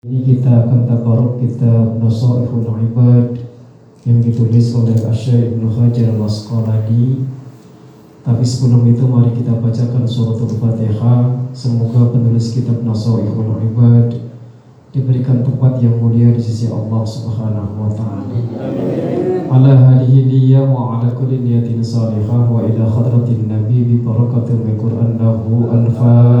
Ini kita akan tabaruk kitab Nasaihul Ibad yang ditulis oleh Asyai Ibnu Hajar Al-Asqalani. Tapi sebelum itu mari kita bacakan suratul Fatihah. Semoga penulis kitab Nasaihul Ibad diberikan tempat yang mulia di sisi Allah Subhanahu wa taala. Ala hadihi niyya wa ala kulli niyatin salihah wa ila hadratin nabi bi barakatil Qur'an lahu al-Fatihah.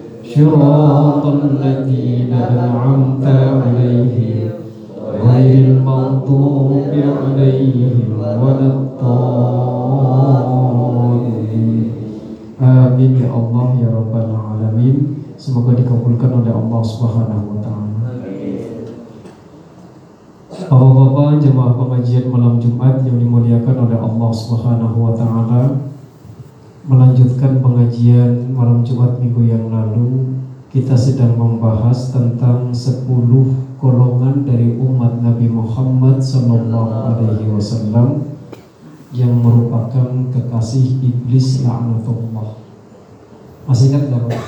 صراط الذين أنعمت عليهم غير المغضوب عليهم ولا الضالين Amin ya Allah ya Rabbal Alamin Semoga dikabulkan oleh Allah Subhanahu wa Ta'ala Bapak-bapak jemaah pengajian malam Jumat yang dimuliakan oleh Allah Subhanahu wa Ta'ala melanjutkan pengajian malam Jumat minggu yang lalu kita sedang membahas tentang 10 golongan dari umat Nabi Muhammad Sallallahu Alaihi Wasallam yang merupakan kekasih iblis laknatullah. Masih ingat nggak Pak?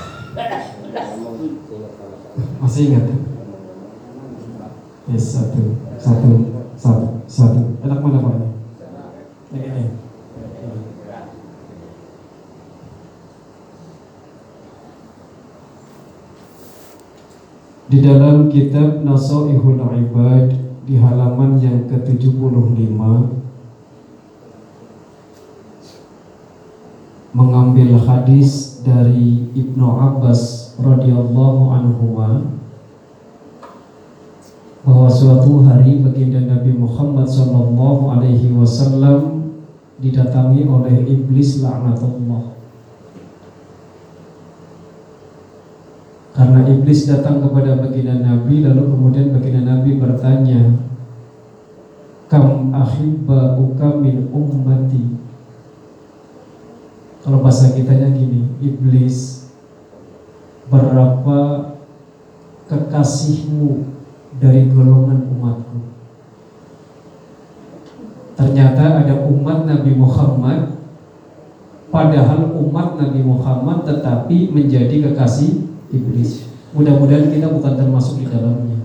Masih ingat? Yes, satu, satu, satu, satu. Enak mana Pak ini? Yang ini. Di dalam kitab Nasaihul Ibad di halaman yang ke-75 mengambil hadis dari Ibnu Abbas radhiyallahu anhu bahwa suatu hari baginda Nabi Muhammad sallallahu alaihi wasallam didatangi oleh iblis laknatullah Karena iblis datang kepada baginda Nabi lalu kemudian baginda Nabi bertanya, "Kam ahibba'uka min ummati?" Kalau bahasa kitanya gini, iblis berapa kekasihmu dari golongan umatku? Ternyata ada umat Nabi Muhammad Padahal umat Nabi Muhammad tetapi menjadi kekasih iblis. Mudah-mudahan kita bukan termasuk di dalamnya.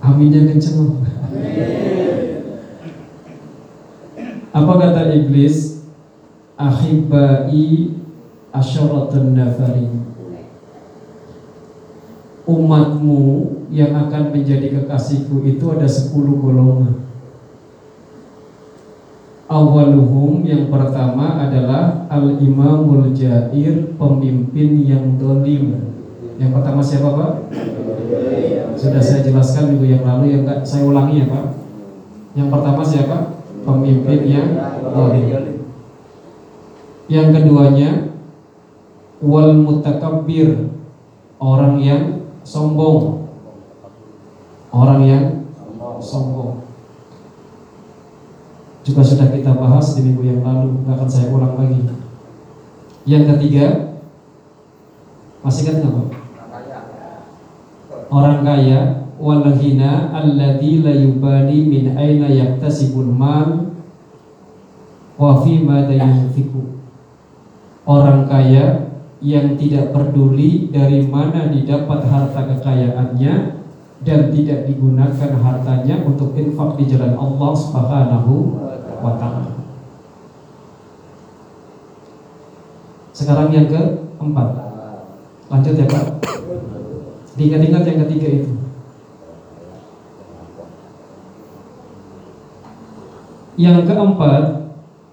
Aminnya kenceng. Apa kata iblis? Ahibai asyaratun nafari. Umatmu yang akan menjadi kekasihku itu ada 10 golongan. Awaluhum yang pertama adalah Al-Imamul Jair Pemimpin yang dolim. Yang pertama siapa Pak? Sudah saya jelaskan minggu yang lalu yang enggak saya ulangi ya Pak. Yang pertama siapa? Pemimpin yang dolim. Yang keduanya Wal Mutakabbir Orang yang sombong. Orang yang sombong juga sudah kita bahas di minggu yang lalu, nggak akan saya ulang lagi. Yang ketiga, masih ingat nggak Pak? Orang kaya walahina alladhi la yubali min aina yaktasibul mal wa fi Orang kaya yang tidak peduli dari mana didapat harta kekayaannya dan tidak digunakan hartanya untuk infak di jalan Allah Subhanahu wa taala. Sekarang yang keempat. Lanjut ya Pak. Diingat-ingat yang ketiga itu. Yang keempat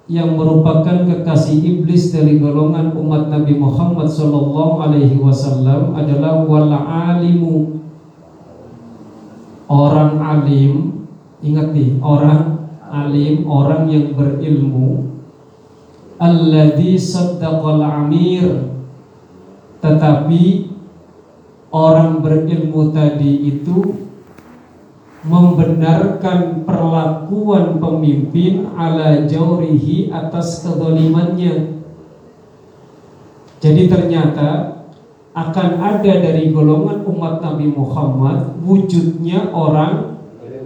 yang merupakan kekasih iblis dari golongan umat Nabi Muhammad Sallallahu Alaihi Wasallam adalah wal alimu orang alim ingat nih orang alim orang yang berilmu alladzi saddaqal amir tetapi orang berilmu tadi itu membenarkan perlakuan pemimpin ala jaurihi atas kezalimannya. Jadi ternyata akan ada dari golongan umat Nabi Muhammad wujudnya orang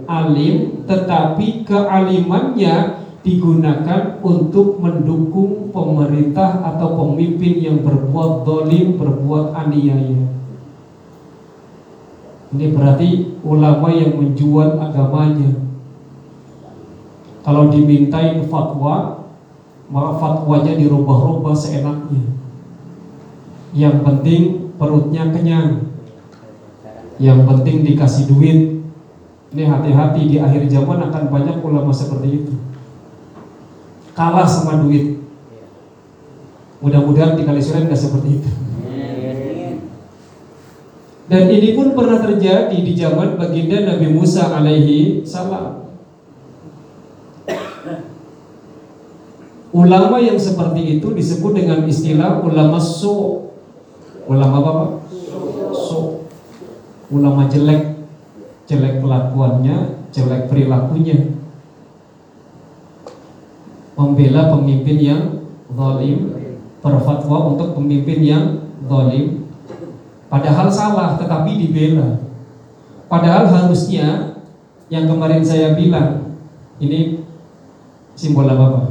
alim tetapi kealimannya digunakan untuk mendukung pemerintah atau pemimpin yang berbuat dolim, berbuat aniaya. Ini berarti ulama yang menjual agamanya. Kalau dimintain fatwa, maka fatwanya dirubah-rubah seenaknya. Yang penting perutnya kenyang. Yang penting dikasih duit. Ini hati-hati di akhir zaman akan banyak ulama seperti itu. Kalah sama duit. Mudah-mudahan di Kalisurian nggak seperti itu. Dan ini pun pernah terjadi di zaman baginda Nabi Musa alaihi salam. Ulama yang seperti itu disebut dengan istilah ulama su. Ulama apa? Su. Ulama jelek. Jelek kelakuannya, jelek perilakunya. Membela pemimpin yang zalim, berfatwa untuk pemimpin yang zalim, Padahal salah tetapi dibela. Padahal harusnya yang kemarin saya bilang ini simbol apa Pak?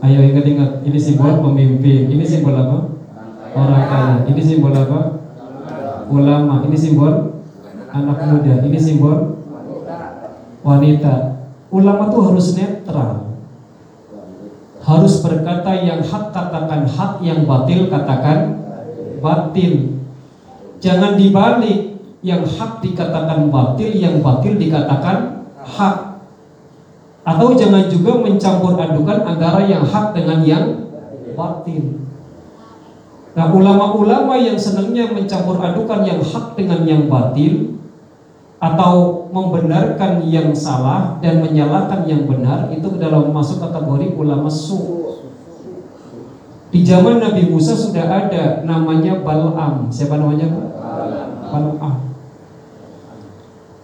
Ayo ingat-ingat, ini simbol pemimpin, ini simbol apa? Orang kaya, ini simbol apa? Ulama, ini simbol anak muda, ini simbol wanita. Ulama tuh harus netral. Harus berkata yang hak katakan hak, yang batil katakan batil. Jangan dibalik yang hak dikatakan batil, yang batil dikatakan hak. Atau jangan juga mencampur adukan antara yang hak dengan yang batil. Nah ulama-ulama yang senangnya mencampur adukan yang hak dengan yang batil atau membenarkan yang salah dan menyalahkan yang benar itu dalam masuk kategori ulama su di zaman Nabi Musa sudah ada namanya Bal'am. Siapa namanya Bal'am.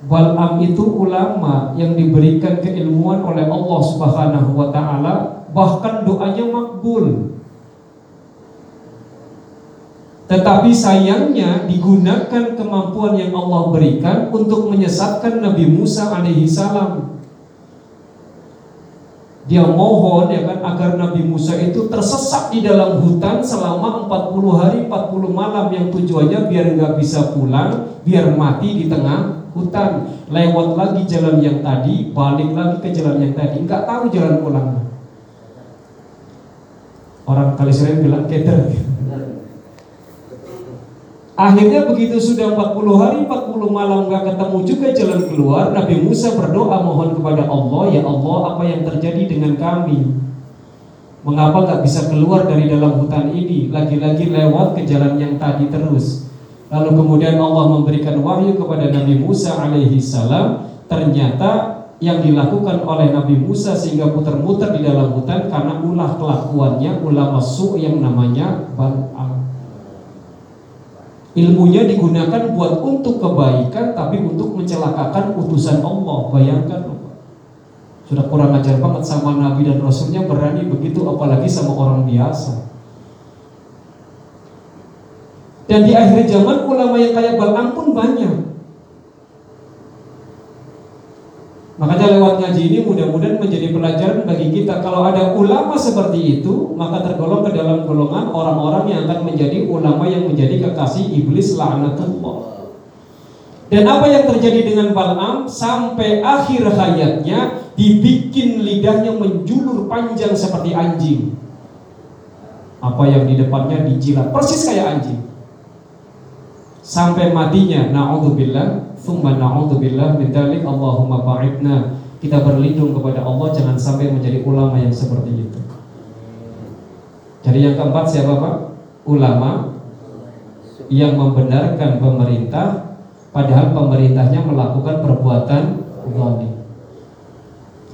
Bal'am itu ulama yang diberikan keilmuan oleh Allah Subhanahu wa taala, bahkan doanya makbul. Tetapi sayangnya digunakan kemampuan yang Allah berikan untuk menyesatkan Nabi Musa alaihi salam dia mohon ya kan agar Nabi Musa itu tersesat di dalam hutan selama 40 hari 40 malam yang tujuannya biar nggak bisa pulang, biar mati di tengah hutan. Lewat lagi jalan yang tadi, balik lagi ke jalan yang tadi, nggak tahu jalan pulang. Orang kali sering bilang keter. Akhirnya begitu sudah 40 hari 40 malam gak ketemu juga jalan keluar Nabi Musa berdoa mohon kepada Allah Ya Allah apa yang terjadi dengan kami? Mengapa gak bisa keluar dari dalam hutan ini? Lagi-lagi lewat ke jalan yang tadi terus. Lalu kemudian Allah memberikan wahyu kepada Nabi Musa alaihi salam Ternyata yang dilakukan oleh Nabi Musa sehingga putar-mutar di dalam hutan karena ulah kelakuannya ulama su yang namanya Bal'am Ilmunya digunakan buat untuk kebaikan tapi untuk mencelakakan utusan Allah. Bayangkan Sudah kurang ajar banget sama Nabi dan Rasulnya berani begitu apalagi sama orang biasa. Dan di akhir zaman ulama yang kayak Bal'am pun banyak. Makanya lewat ngaji ini mudah-mudahan menjadi pelajaran bagi kita. Kalau ada ulama seperti itu Maka tergolong ke dalam golongan orang-orang yang akan menjadi ulama yang menjadi kekasih iblis la'natullah Dan apa yang terjadi dengan Bal'am? Sampai akhir hayatnya Dibikin lidahnya menjulur panjang seperti anjing. Apa yang di depannya dijilat. Persis kayak anjing Sampai matinya Na'udzubillah Thumma na'udzubillah min dzalik Allahumma ba'idna. Kita berlindung kepada Allah jangan sampai menjadi ulama yang seperti itu. Jadi yang keempat siapa Pak? Ulama yang membenarkan pemerintah padahal pemerintahnya melakukan perbuatan zalim.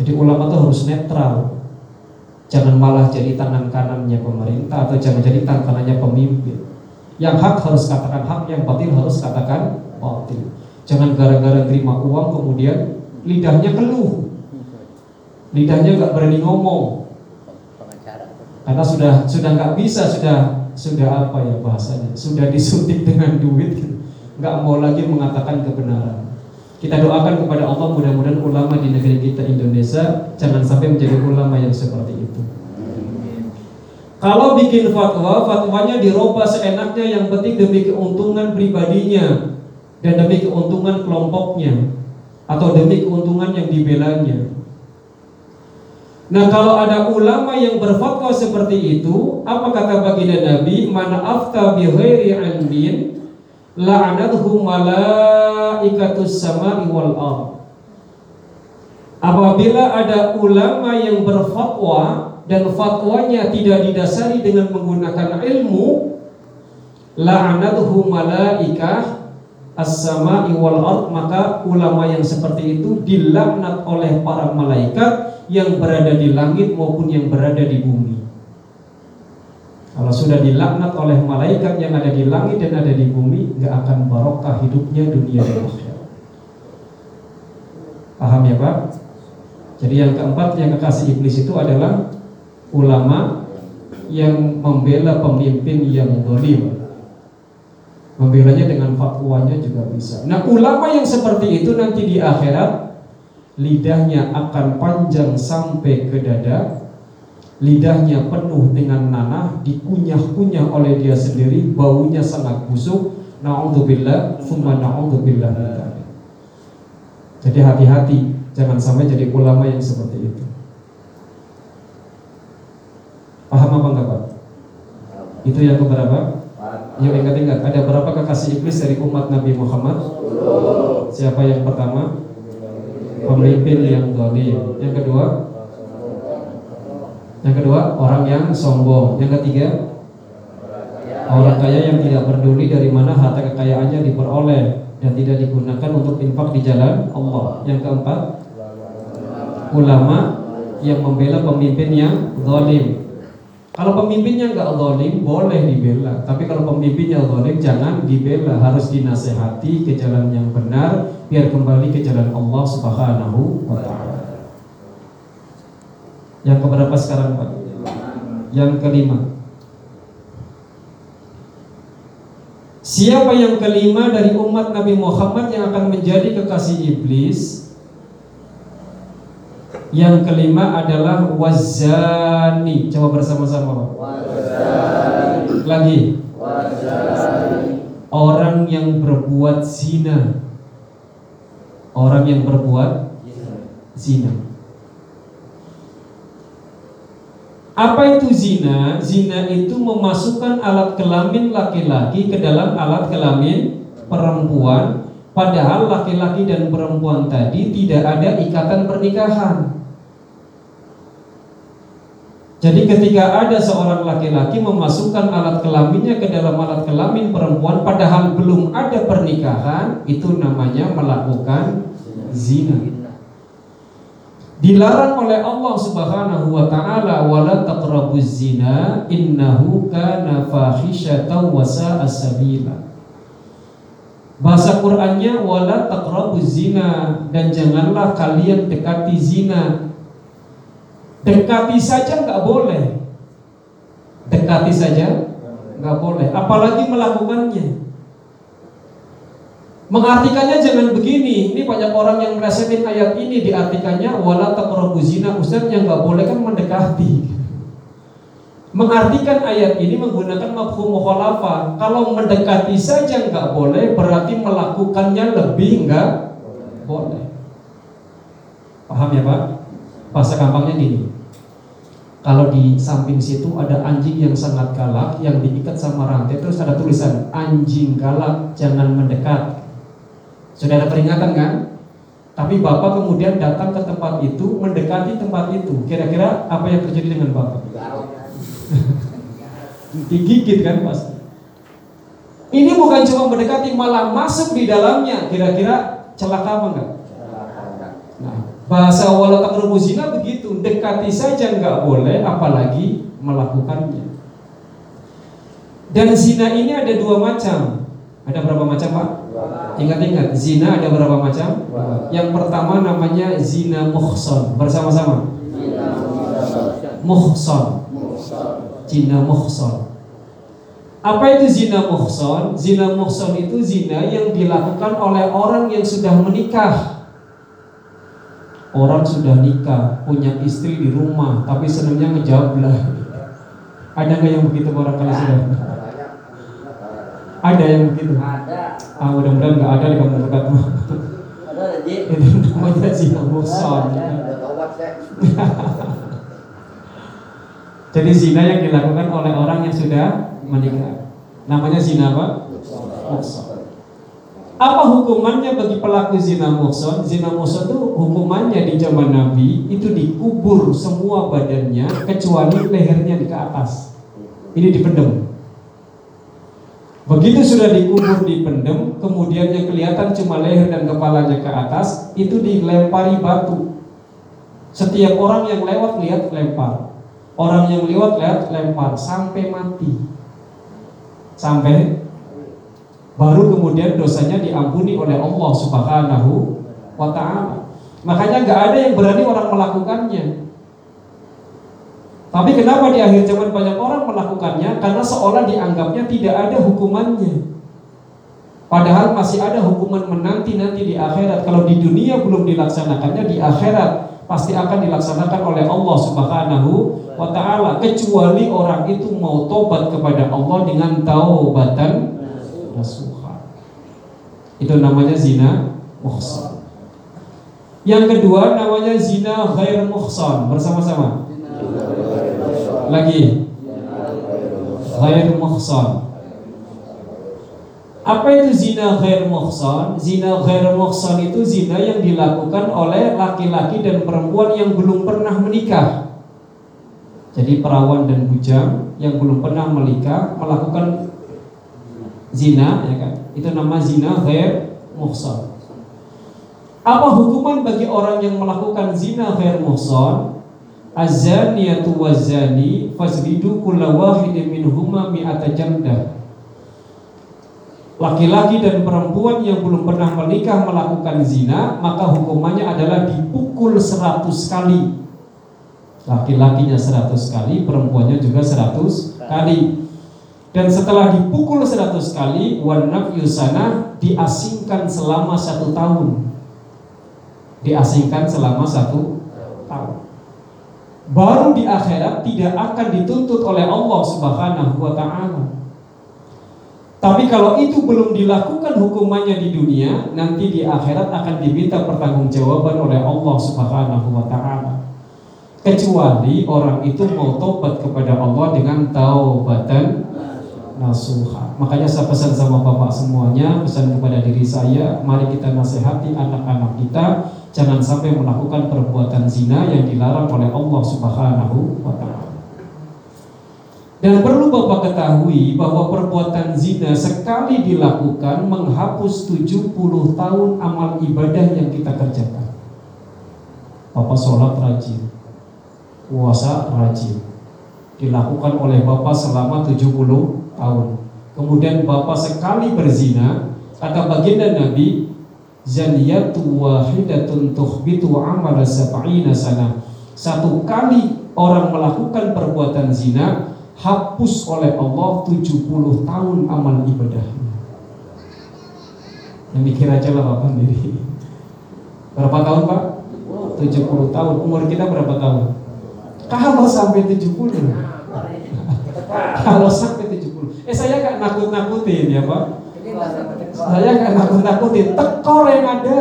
Jadi ulama itu harus netral. Jangan malah jadi tangan kanannya pemerintah atau jangan jadi tangan kanannya pemimpin. Yang hak harus katakan hak, yang batil harus katakan batil. Jangan gara-gara terima uang kemudian lidahnya keluh. Lidahnya nggak berani ngomong. Karena sudah sudah nggak bisa, sudah sudah apa ya bahasanya? Sudah disuntik dengan duit, nggak mau lagi mengatakan kebenaran. Kita doakan kepada Allah mudah-mudahan ulama di negeri kita Indonesia jangan sampai menjadi ulama yang seperti itu. Kalau bikin fatwa, fatwanya dirubah seenaknya yang penting demi keuntungan pribadinya dan demi keuntungan kelompoknya atau demi keuntungan yang dibelanya. Nah kalau ada ulama yang berfatwa seperti itu, apa kata baginda Nabi? Mana afta bi ghairi ilmin la'anathu malaikatus sama'i wal. Apabila ada ulama yang berfatwa dan fatwanya tidak didasari dengan menggunakan ilmu, la'anathu malaikah as-sama'i wal maka ulama yang seperti itu dilaknat oleh para malaikat yang berada di langit maupun yang berada di bumi. Kalau sudah dilaknat oleh malaikat yang ada di langit dan ada di bumi, nggak akan barokah hidupnya dunia dan akhirat. Paham ya Pak? Jadi yang keempat yang kekasih iblis itu adalah ulama yang membela pemimpin yang dolim. Membelanya dengan fatwanya juga bisa. Nah ulama yang seperti itu nanti di akhirat lidahnya akan panjang sampai ke dada lidahnya penuh dengan nanah, dikunyah-kunyah oleh dia sendiri, baunya sangat busuk. Nauzubillah, thumma nauzubillah Jadi hati-hati, jangan sampai jadi ulama yang seperti itu. Paham apa enggak Pak? Itu yang keberapa? Yuk ingat-ingat, ada berapa kekasih iblis dari umat Nabi Muhammad? Siapa yang pertama? Pemimpin yang dolim. Yang kedua? Yang kedua, orang yang sombong. Yang ketiga, orang kaya yang tidak peduli dari mana harta kekayaannya diperoleh dan tidak digunakan untuk infak di jalan Allah. Yang keempat, ulama yang membela pemimpin yang zalim. Kalau pemimpinnya nggak zalim boleh dibela, tapi kalau pemimpinnya zalim jangan dibela, harus dinasehati ke jalan yang benar biar kembali ke jalan Allah Subhanahu wa taala. Yang keberapa sekarang Pak? Yang kelima Siapa yang kelima dari umat Nabi Muhammad yang akan menjadi kekasih iblis? Yang kelima adalah wazani. Coba bersama-sama. Wazani. Lagi. Wazani. Orang yang berbuat zina. Orang yang berbuat zina. Apa itu zina? Zina itu memasukkan alat kelamin laki-laki ke dalam alat kelamin perempuan Padahal laki-laki dan perempuan tadi tidak ada ikatan pernikahan Jadi ketika ada seorang laki-laki memasukkan alat kelaminnya ke dalam alat kelamin perempuan Padahal belum ada pernikahan Itu namanya melakukan zina Dilarang oleh Allah Subhanahu wa taala wala taqrabuz zina innahu kana fahisyatan wa sa'a sabila. Bahasa Qur'annya wala taqrabuz zina dan janganlah kalian dekati zina. Dekati saja nggak boleh. Dekati saja nggak boleh, apalagi melakukannya. Mengartikannya jangan begini. Ini banyak orang yang melesetin ayat ini diartikannya wala taqrabu zina. Ustaz yang nggak boleh kan mendekati. Mengartikan ayat ini menggunakan mafhum mukhalafah. Kalau mendekati saja nggak boleh, berarti melakukannya lebih nggak boleh. Paham ya Pak? Bahasa gampangnya gini. Kalau di samping situ ada anjing yang sangat galak yang diikat sama rantai terus ada tulisan anjing galak jangan mendekat sudah ada peringatan kan? Tapi Bapak kemudian datang ke tempat itu, mendekati tempat itu. Kira-kira apa yang terjadi dengan Bapak? Digigit kan pasti. Ini bukan cuma mendekati, malah masuk di dalamnya. Kira-kira celaka apa enggak? Nah, bahasa wala zina begitu, dekati saja enggak boleh, apalagi melakukannya. Dan zina ini ada dua macam. Ada berapa macam Pak? Ingat-ingat, zina ada berapa macam? Yang pertama namanya zina muhson Bersama-sama. Muhson Zina muhson Apa itu zina muhson? Zina muhson itu zina yang dilakukan oleh orang yang sudah menikah. Orang sudah nikah, punya istri di rumah, tapi senangnya ngejablah. Ada nggak yang begitu orang kali sudah? Ada yang begitu? Ada. Ah, mudah-mudahan nggak ada di kampung dekat. Itu namanya zina. Jadi zina yang dilakukan oleh orang yang sudah menikah. Namanya zina apa? Apa hukumannya bagi pelaku zina muhson? Zina muhson itu hukumannya di zaman Nabi itu dikubur semua badannya kecuali lehernya di ke atas. Ini dipendam. Begitu sudah dikubur dipendem, kemudian yang kelihatan cuma leher dan kepalanya ke atas, itu dilempari batu. Setiap orang yang lewat lihat lempar. Orang yang lewat lihat lempar sampai mati. Sampai baru kemudian dosanya diampuni oleh Allah Subhanahu wa taala. Makanya nggak ada yang berani orang melakukannya. Tapi kenapa di akhir zaman banyak orang melakukannya? Karena seolah dianggapnya tidak ada hukumannya. Padahal masih ada hukuman menanti-nanti di akhirat. Kalau di dunia belum dilaksanakannya, di akhirat pasti akan dilaksanakan oleh Allah Subhanahu wa taala kecuali orang itu mau tobat kepada Allah dengan taubatan nasuha. Itu namanya zina muhsan. Yang kedua namanya zina ghair muhsan bersama-sama. Lagi Ghair muhsan Apa itu zina ghair muhsan? Zina ghair muhsan itu zina yang dilakukan oleh laki-laki dan perempuan yang belum pernah menikah Jadi perawan dan bujang yang belum pernah menikah Melakukan zina ya kan? Itu nama zina ghair muhsan apa hukuman bagi orang yang melakukan zina ghair muhsan? Az-zaniyatu waz-zani fajlidu kulla wahidin minhuma mi'ata jamdah. Laki-laki dan perempuan yang belum pernah menikah melakukan zina, maka hukumannya adalah dipukul 100 kali. Laki-lakinya 100 kali, perempuannya juga 100 kali. Dan setelah dipukul 100 kali, wanaf yusana diasingkan selama satu tahun. Diasingkan selama satu tahun baru di akhirat tidak akan dituntut oleh Allah Subhanahu wa taala. Tapi kalau itu belum dilakukan hukumannya di dunia, nanti di akhirat akan diminta pertanggungjawaban oleh Allah Subhanahu wa taala. Kecuali orang itu mau tobat kepada Allah dengan taubatan nasuha. Makanya saya pesan sama Bapak semuanya, pesan kepada diri saya, mari kita nasihati anak-anak kita jangan sampai melakukan perbuatan zina yang dilarang oleh Allah Subhanahu wa taala. Dan perlu Bapak ketahui bahwa perbuatan zina sekali dilakukan menghapus 70 tahun amal ibadah yang kita kerjakan. Bapak sholat rajin, puasa rajin, dilakukan oleh Bapak selama 70 tahun. Kemudian Bapak sekali berzina, kata baginda Nabi, zaniyatu wahidatun tuhbitu amal sab'ina sana. Satu kali orang melakukan perbuatan zina hapus oleh Allah 70 tahun amal ibadah. Yang mikir aja lah Bapak sendiri. Berapa tahun Pak? 70 tahun. Umur kita berapa tahun? Kalau sampai 70. Kalau sampai 70. Eh saya gak nakut-nakutin ya Pak. Saya nggak nakut-nakutin, tekor yang ada.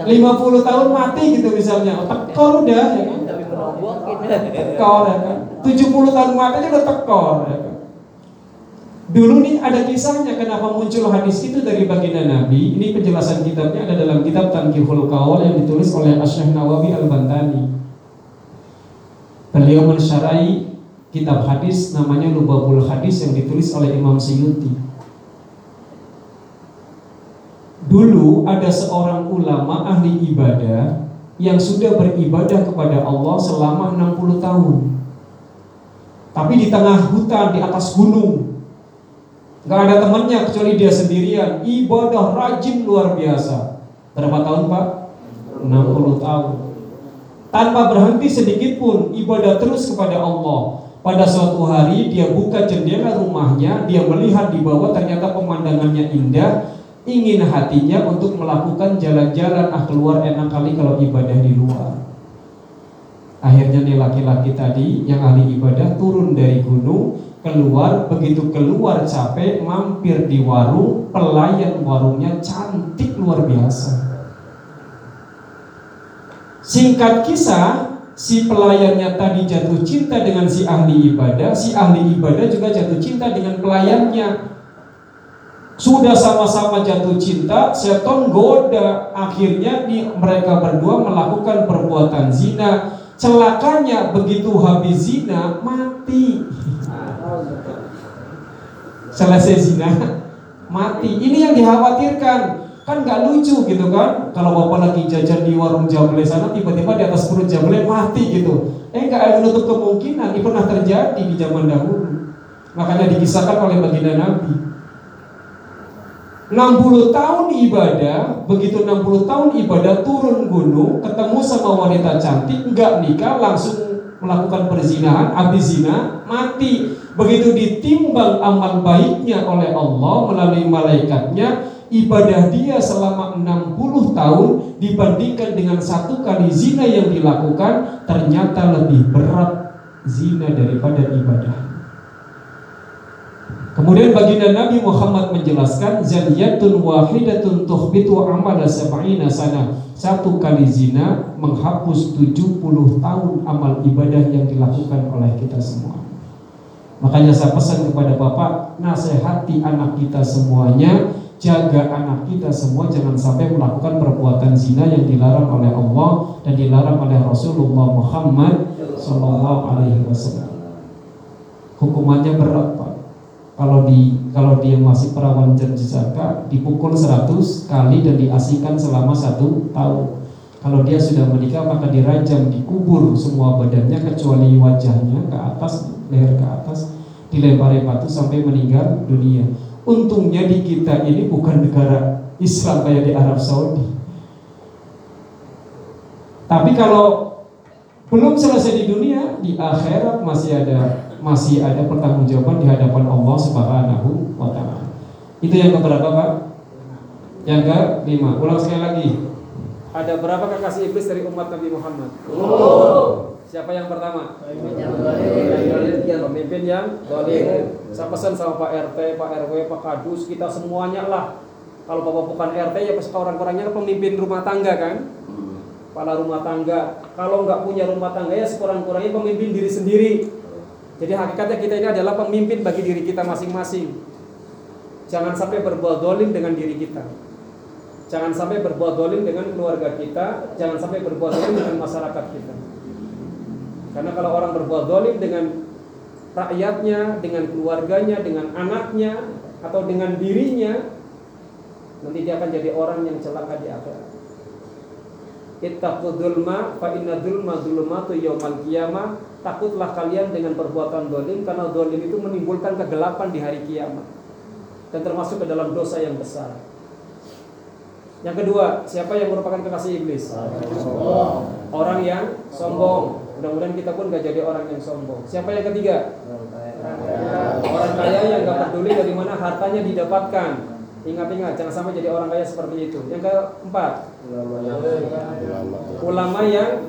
50 tahun mati gitu misalnya, tekor udah ya kan? Tekor ya kan? 70 tahun mati aja udah tekor ya kan? Dulu nih ada kisahnya kenapa muncul hadis itu dari baginda Nabi. Ini penjelasan kitabnya ada dalam kitab Tanqihul Qawl yang ditulis oleh Asy Nawawi Al-Bantani. Beliau mensyarai kitab hadis namanya Lubabul Hadis yang ditulis oleh Imam Suyuti. Dulu ada seorang ulama ahli ibadah yang sudah beribadah kepada Allah selama 60 tahun. Tapi di tengah hutan, di atas gunung. Gak ada temannya kecuali dia sendirian. Ibadah rajin luar biasa. Berapa tahun Pak? 60 tahun. Tanpa berhenti sedikit pun ibadah terus kepada Allah. Pada suatu hari dia buka jendela rumahnya, dia melihat di bawah ternyata pemandangannya indah, ingin hatinya untuk melakukan jalan-jalan ah keluar enak kali kalau ibadah di luar. Akhirnya nih laki-laki tadi yang ahli ibadah turun dari gunung keluar begitu keluar capek mampir di warung pelayan warungnya cantik luar biasa. Singkat kisah si pelayannya tadi jatuh cinta dengan si ahli ibadah, si ahli ibadah juga jatuh cinta dengan pelayannya. Sudah sama-sama jatuh cinta, seton goda. Akhirnya di, mereka berdua melakukan perbuatan zina. Celakanya begitu habis zina mati. Selesai zina mati. Ini yang dikhawatirkan. Kan nggak lucu gitu kan? Kalau bapak lagi jajan di warung jambele sana Tiba-tiba di atas perut jambele mati gitu. Eh nggak menutup kemungkinan Ini pernah terjadi di zaman dahulu. Makanya dikisahkan oleh baginda Nabi. 60 tahun ibadah Begitu 60 tahun ibadah turun gunung Ketemu sama wanita cantik nggak nikah langsung melakukan perzinahan Habis zina mati. Begitu ditimbang amal baiknya oleh Allah Melalui malaikatnya ibadah dia selama 60 tahun dibandingkan dengan satu kali zina yang dilakukan ternyata lebih berat zina daripada ibadah. Kemudian baginda Nabi Muhammad menjelaskan zaniyatun wahidatun tuhbitu amala sab'ina sana. Satu kali zina menghapus 70 tahun amal ibadah yang dilakukan oleh kita semua. Makanya saya pesan kepada Bapak, nasihati anak kita semuanya jaga anak kita semua jangan sampai melakukan perbuatan zina yang dilarang oleh Allah dan dilarang oleh Rasulullah Muhammad Sallallahu Alaihi Wasallam. Hukumannya berat pak. Kalau di kalau dia masih perawan janji zakat dipukul 100 kali dan diasingkan selama satu tahun. Kalau dia sudah menikah maka dirajam, dikubur semua badannya kecuali wajahnya ke atas, leher ke atas, dilempari batu sampai meninggal dunia Untungnya di kita ini bukan negara Islam kayak di Arab Saudi. Tapi kalau belum selesai di dunia, di akhirat masih ada masih ada pertanggungjawaban di hadapan Allah Subhanahu wa taala. Itu yang keberapa, Pak? Yang ke lima. Ulang sekali lagi. Ada berapa kekasih iblis dari umat Nabi Muhammad? Oh. Siapa yang pertama? Pemimpin yang dolim. Saya pesan sama Pak RT, Pak RW, Pak Kadus, kita semuanya lah. Kalau bapak bukan RT ya pasti orang-orangnya pemimpin rumah tangga kan? Kepala rumah tangga. Kalau nggak punya rumah tangga ya sekurang-kurangnya pemimpin diri sendiri. Jadi hakikatnya kita ini adalah pemimpin bagi diri kita masing-masing. Jangan sampai berbuat dolim dengan diri kita. Jangan sampai berbuat dolim dengan keluarga kita. Jangan sampai berbuat dolim dengan masyarakat kita. Karena kalau orang berbuat dolim dengan rakyatnya, dengan keluarganya, dengan anaknya, atau dengan dirinya, nanti dia akan jadi orang yang celaka di akhirat. Ittaqu dzulma fa inna dzulma dzulumatu yaumal qiyamah. Takutlah kalian dengan perbuatan dolim karena dolim itu menimbulkan kegelapan di hari kiamat dan termasuk ke dalam dosa yang besar. Yang kedua, siapa yang merupakan kekasih iblis? Orang yang sombong. Mudah-mudahan kita pun gak jadi orang yang sombong. Siapa yang ketiga? Orang kaya yang gak peduli dari mana hartanya didapatkan. Ingat-ingat, jangan sampai jadi orang kaya seperti itu. Yang keempat, ulama yang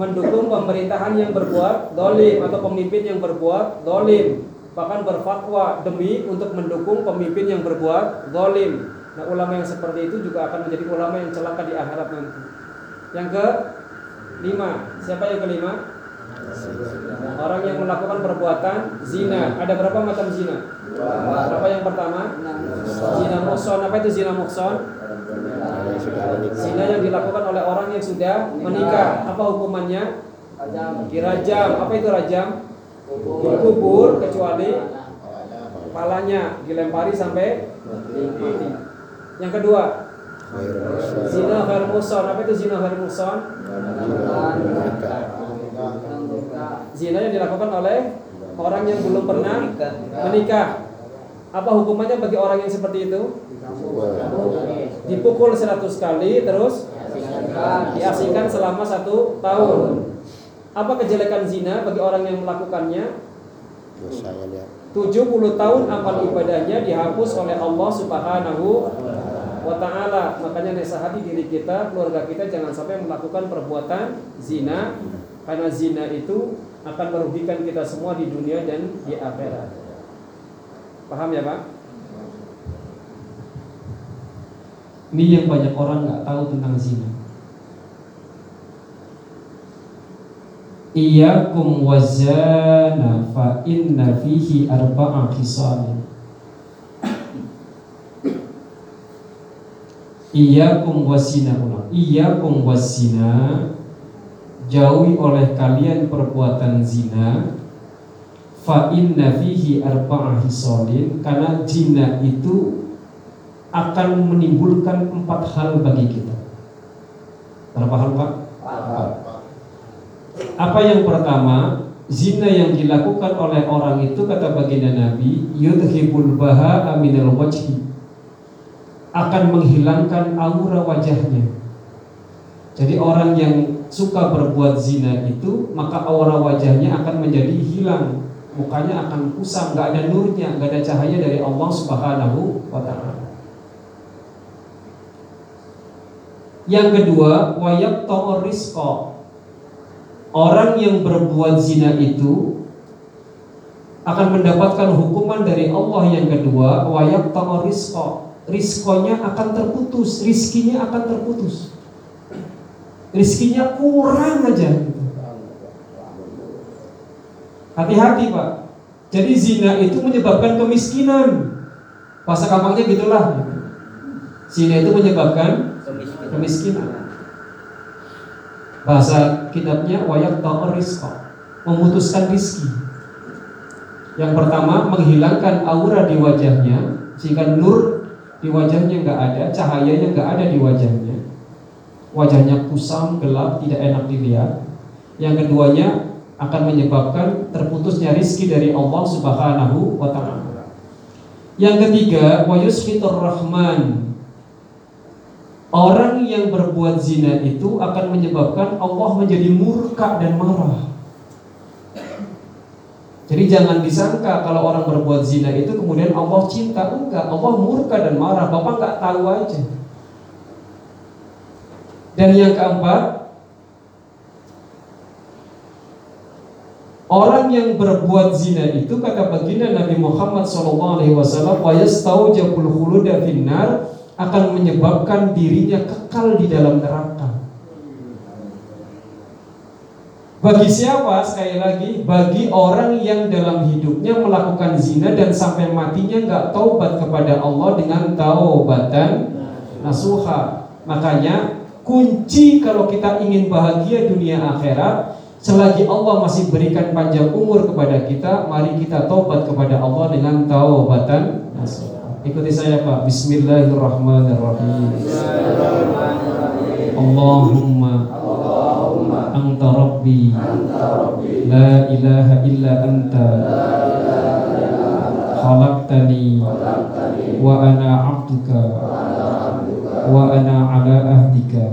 mendukung pemerintahan yang berbuat dolim atau pemimpin yang berbuat dolim bahkan berfatwa demi untuk mendukung pemimpin yang berbuat dolim. Nah ulama yang seperti itu juga akan menjadi ulama yang celaka di akhirat nanti. Yang ke Lima. Siapa yang kelima? Orang yang melakukan perbuatan zina. Ada berapa macam zina? Berapa yang pertama? Zina mukson. Apa itu zina mukson? Zina yang dilakukan oleh orang yang sudah menikah. Apa hukumannya? Dirajam. Apa itu rajam? Dikubur kecuali kepalanya dilempari sampai mati. Yang kedua, Zina ghair muson. Apa itu zina ghair muson? zina yang dilakukan oleh orang yang belum pernah menikah. Apa hukumannya bagi orang yang seperti itu? Dipukul 100 kali terus diasingkan selama satu tahun. Apa kejelekan zina bagi orang yang melakukannya? 70 tahun amal ibadahnya dihapus oleh Allah Subhanahu wa taala. Makanya nasihati diri kita, keluarga kita jangan sampai melakukan perbuatan zina karena zina itu akan merugikan kita semua di dunia dan di akhirat. Paham ya, Pak? Ini yang banyak orang nggak tahu tentang zina. Iyakum wazana fa inna fihi arba'a khisal. Iyakum wazina ulang. Iyakum wazina jauhi oleh kalian perbuatan zina fa inna fihi arba'a hisalin karena zina itu akan menimbulkan empat hal bagi kita. Berapa hal Pak? Empat. Apa yang pertama, zina yang dilakukan oleh orang itu kata baginda Nabi, yudhibul baha aminal wajhi akan menghilangkan aura wajahnya. Jadi orang yang suka berbuat zina itu maka aura wajahnya akan menjadi hilang, mukanya akan kusam, nggak ada nurnya, nggak ada cahaya dari Allah Subhanahu wa taala. Yang kedua, wayak rizqa Orang yang berbuat zina itu akan mendapatkan hukuman dari Allah yang kedua wayak rizqa rizkonya akan terputus rizkinya akan terputus. Rizkinya kurang aja hati-hati pak. Jadi zina itu menyebabkan kemiskinan. Bahasa gampangnya gitulah. Zina itu menyebabkan kemiskinan. Bahasa kitabnya wayak rizqa memutuskan rizki. Yang pertama menghilangkan aura di wajahnya sehingga nur di wajahnya nggak ada, cahayanya nggak ada di wajahnya. Wajahnya kusam, gelap, tidak enak dilihat. Yang keduanya akan menyebabkan terputusnya rizki dari Allah Subhanahu wa taala. Yang ketiga, wayusfitur rahman Orang yang berbuat zina itu akan menyebabkan Allah menjadi murka dan marah. Jadi jangan disangka kalau orang berbuat zina itu kemudian Allah cinta enggak, Allah murka dan marah. Bapak nggak tahu aja. Dan yang keempat, Orang yang berbuat zina itu kata baginda Nabi Muhammad SAW, wa yastaujabul khuluda finnar akan menyebabkan dirinya kekal di dalam neraka. Bagi siapa? Sekali lagi, bagi orang yang dalam hidupnya melakukan zina dan sampai matinya nggak taubat kepada Allah dengan taubatan nasuha. Makanya kunci kalau kita ingin bahagia dunia akhirat, selagi Allah masih berikan panjang umur kepada kita, mari kita taubat kepada Allah dengan taubatan nasuha. Ikuti saya Pak. Bismillahirrahmanirrahim. Allahumma anta rabbi. La ilaha illa anta. Khalaqtani wa ana 'abduka wa ana 'ala ahdika.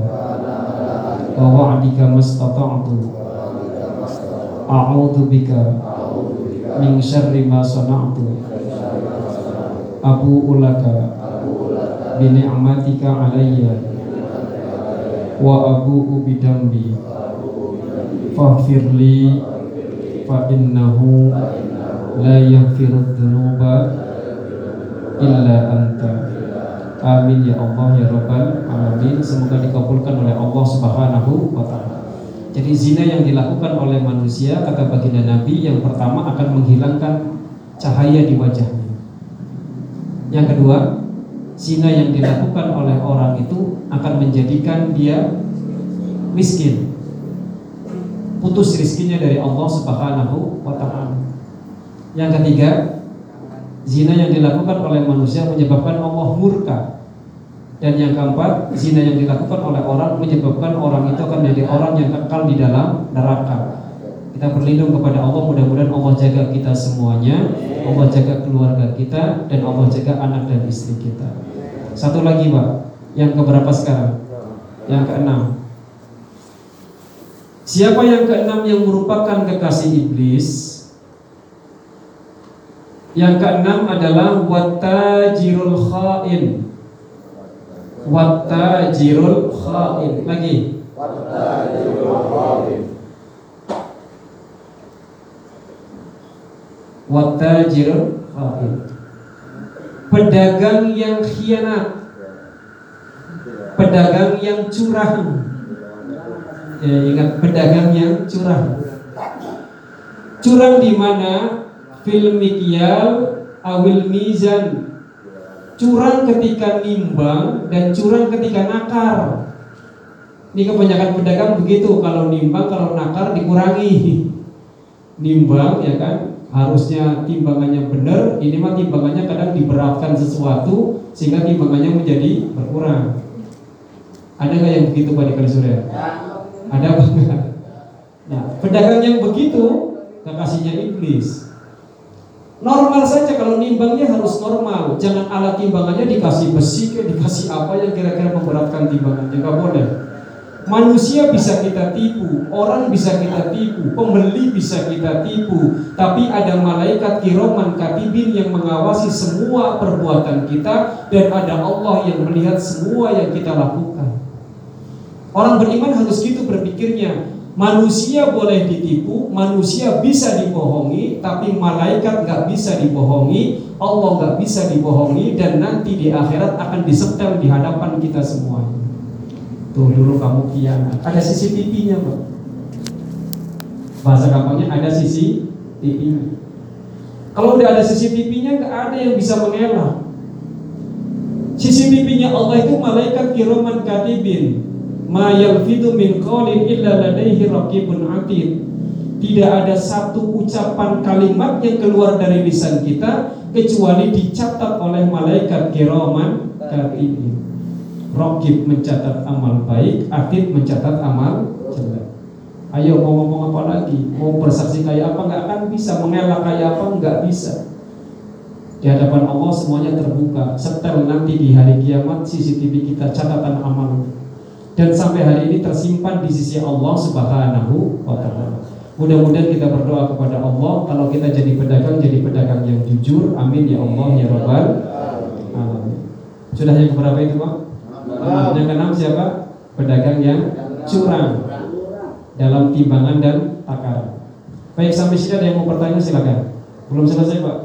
Wa wa'dika mastata'tu. A'udzu bika min syarri ma sana'tu. Abu ulaka bini'matika alayya. Wa abu bidambi faghfirli fa innahu la yaghfiru dhunuba illa anta. Amin ya Allah ya rabbal alamin. Semoga dikabulkan oleh Allah Subhanahu wa taala. Jadi zina yang dilakukan oleh manusia kata baginda Nabi yang pertama akan menghilangkan cahaya di wajahnya. Yang kedua, zina yang dilakukan oleh orang itu akan menjadikan dia miskin. Putus rizkinya dari Allah Subhanahu wa taala. Yang ketiga, zina yang dilakukan oleh manusia menyebabkan Allah murka. Dan yang keempat, zina yang dilakukan oleh orang menyebabkan orang itu akan menjadi orang yang kekal di dalam neraka. Kita berlindung kepada Allah, mudah-mudahan Allah jaga kita semuanya, Allah jaga keluarga kita, dan Allah jaga anak dan istri kita. Satu lagi Pak, yang keberapa sekarang? Yang keenam. Siapa yang keenam yang merupakan kekasih iblis? Yang keenam adalah watajirul khain. Watajirul khain. Lagi. Watajirul khain. Pedagang yang khianat. Pedagang yang curang. Ya, ingat pedagang yang curang. Curang di mana? Fil mikyal awil mizan. Curang ketika nimbang dan curang ketika nakar. Ini kebanyakan pedagang begitu, kalau nimbang, kalau nakar dikurangi. Nimbang ya kan, harusnya timbangannya benar, ini mah timbangannya kadang diberatkan sesuatu sehingga timbangannya menjadi berkurang. Ada nggak yang begitu Pak di Kalisuriah? Ada apa? Nah, pedagang yang begitu kekasihnya iblis. Normal saja kalau nimbangnya harus normal. Jangan alat timbangannya dikasih besi kayak dikasih apa yang kira-kira memberatkan timbangannya. Enggak boleh. Manusia bisa kita tipu, orang bisa kita tipu, pembeli bisa kita tipu, tapi ada malaikat kiroman katibin yang mengawasi semua perbuatan kita dan ada Allah yang melihat semua yang kita lakukan. Orang beriman harus gitu berpikirnya. Manusia boleh ditipu, manusia bisa dibohongi, tapi malaikat nggak bisa dibohongi, Allah nggak bisa dibohongi, dan nanti di akhirat akan disetel di hadapan kita semuanya. Tuh dulu kamu kiamat. Ada CCTV-nya, Pak. Bahasa gampangnya ada CCTV-nya. Kalau udah ada CCTV-nya nggak ada yang bisa mengelak. CCTV-nya Allah itu malaikat kiraman katibin. Ma yalfidu min qawlin illa ladaihi raqibun atid. Tidak ada satu ucapan kalimat yang keluar dari lisan kita kecuali dicatat oleh malaikat kiraman katibin. Rokib mencatat amal baik, Atid mencatat amal jelek. Ayo mau ngomong apa lagi? Mau bersaksi kayak apa? Nggak akan bisa. Mengelak kayak apa? Nggak bisa. Di hadapan Allah semuanya terbuka. Setel nanti di hari kiamat CCTV kita catatan amal. Dan sampai hari ini tersimpan di sisi Allah Subhanahu wa taala. Mudah-mudahan kita berdoa kepada Allah kalau kita jadi pedagang jadi pedagang yang jujur. Amin ya Allah ya Rabbal alamin. Sudah yang keberapa itu, Pak? Yang keenam siapa? Pedagang yang curang dalam timbangan dan takaran. Baik sampai sini ada yang mau bertanya silakan. Belum selesai Pak.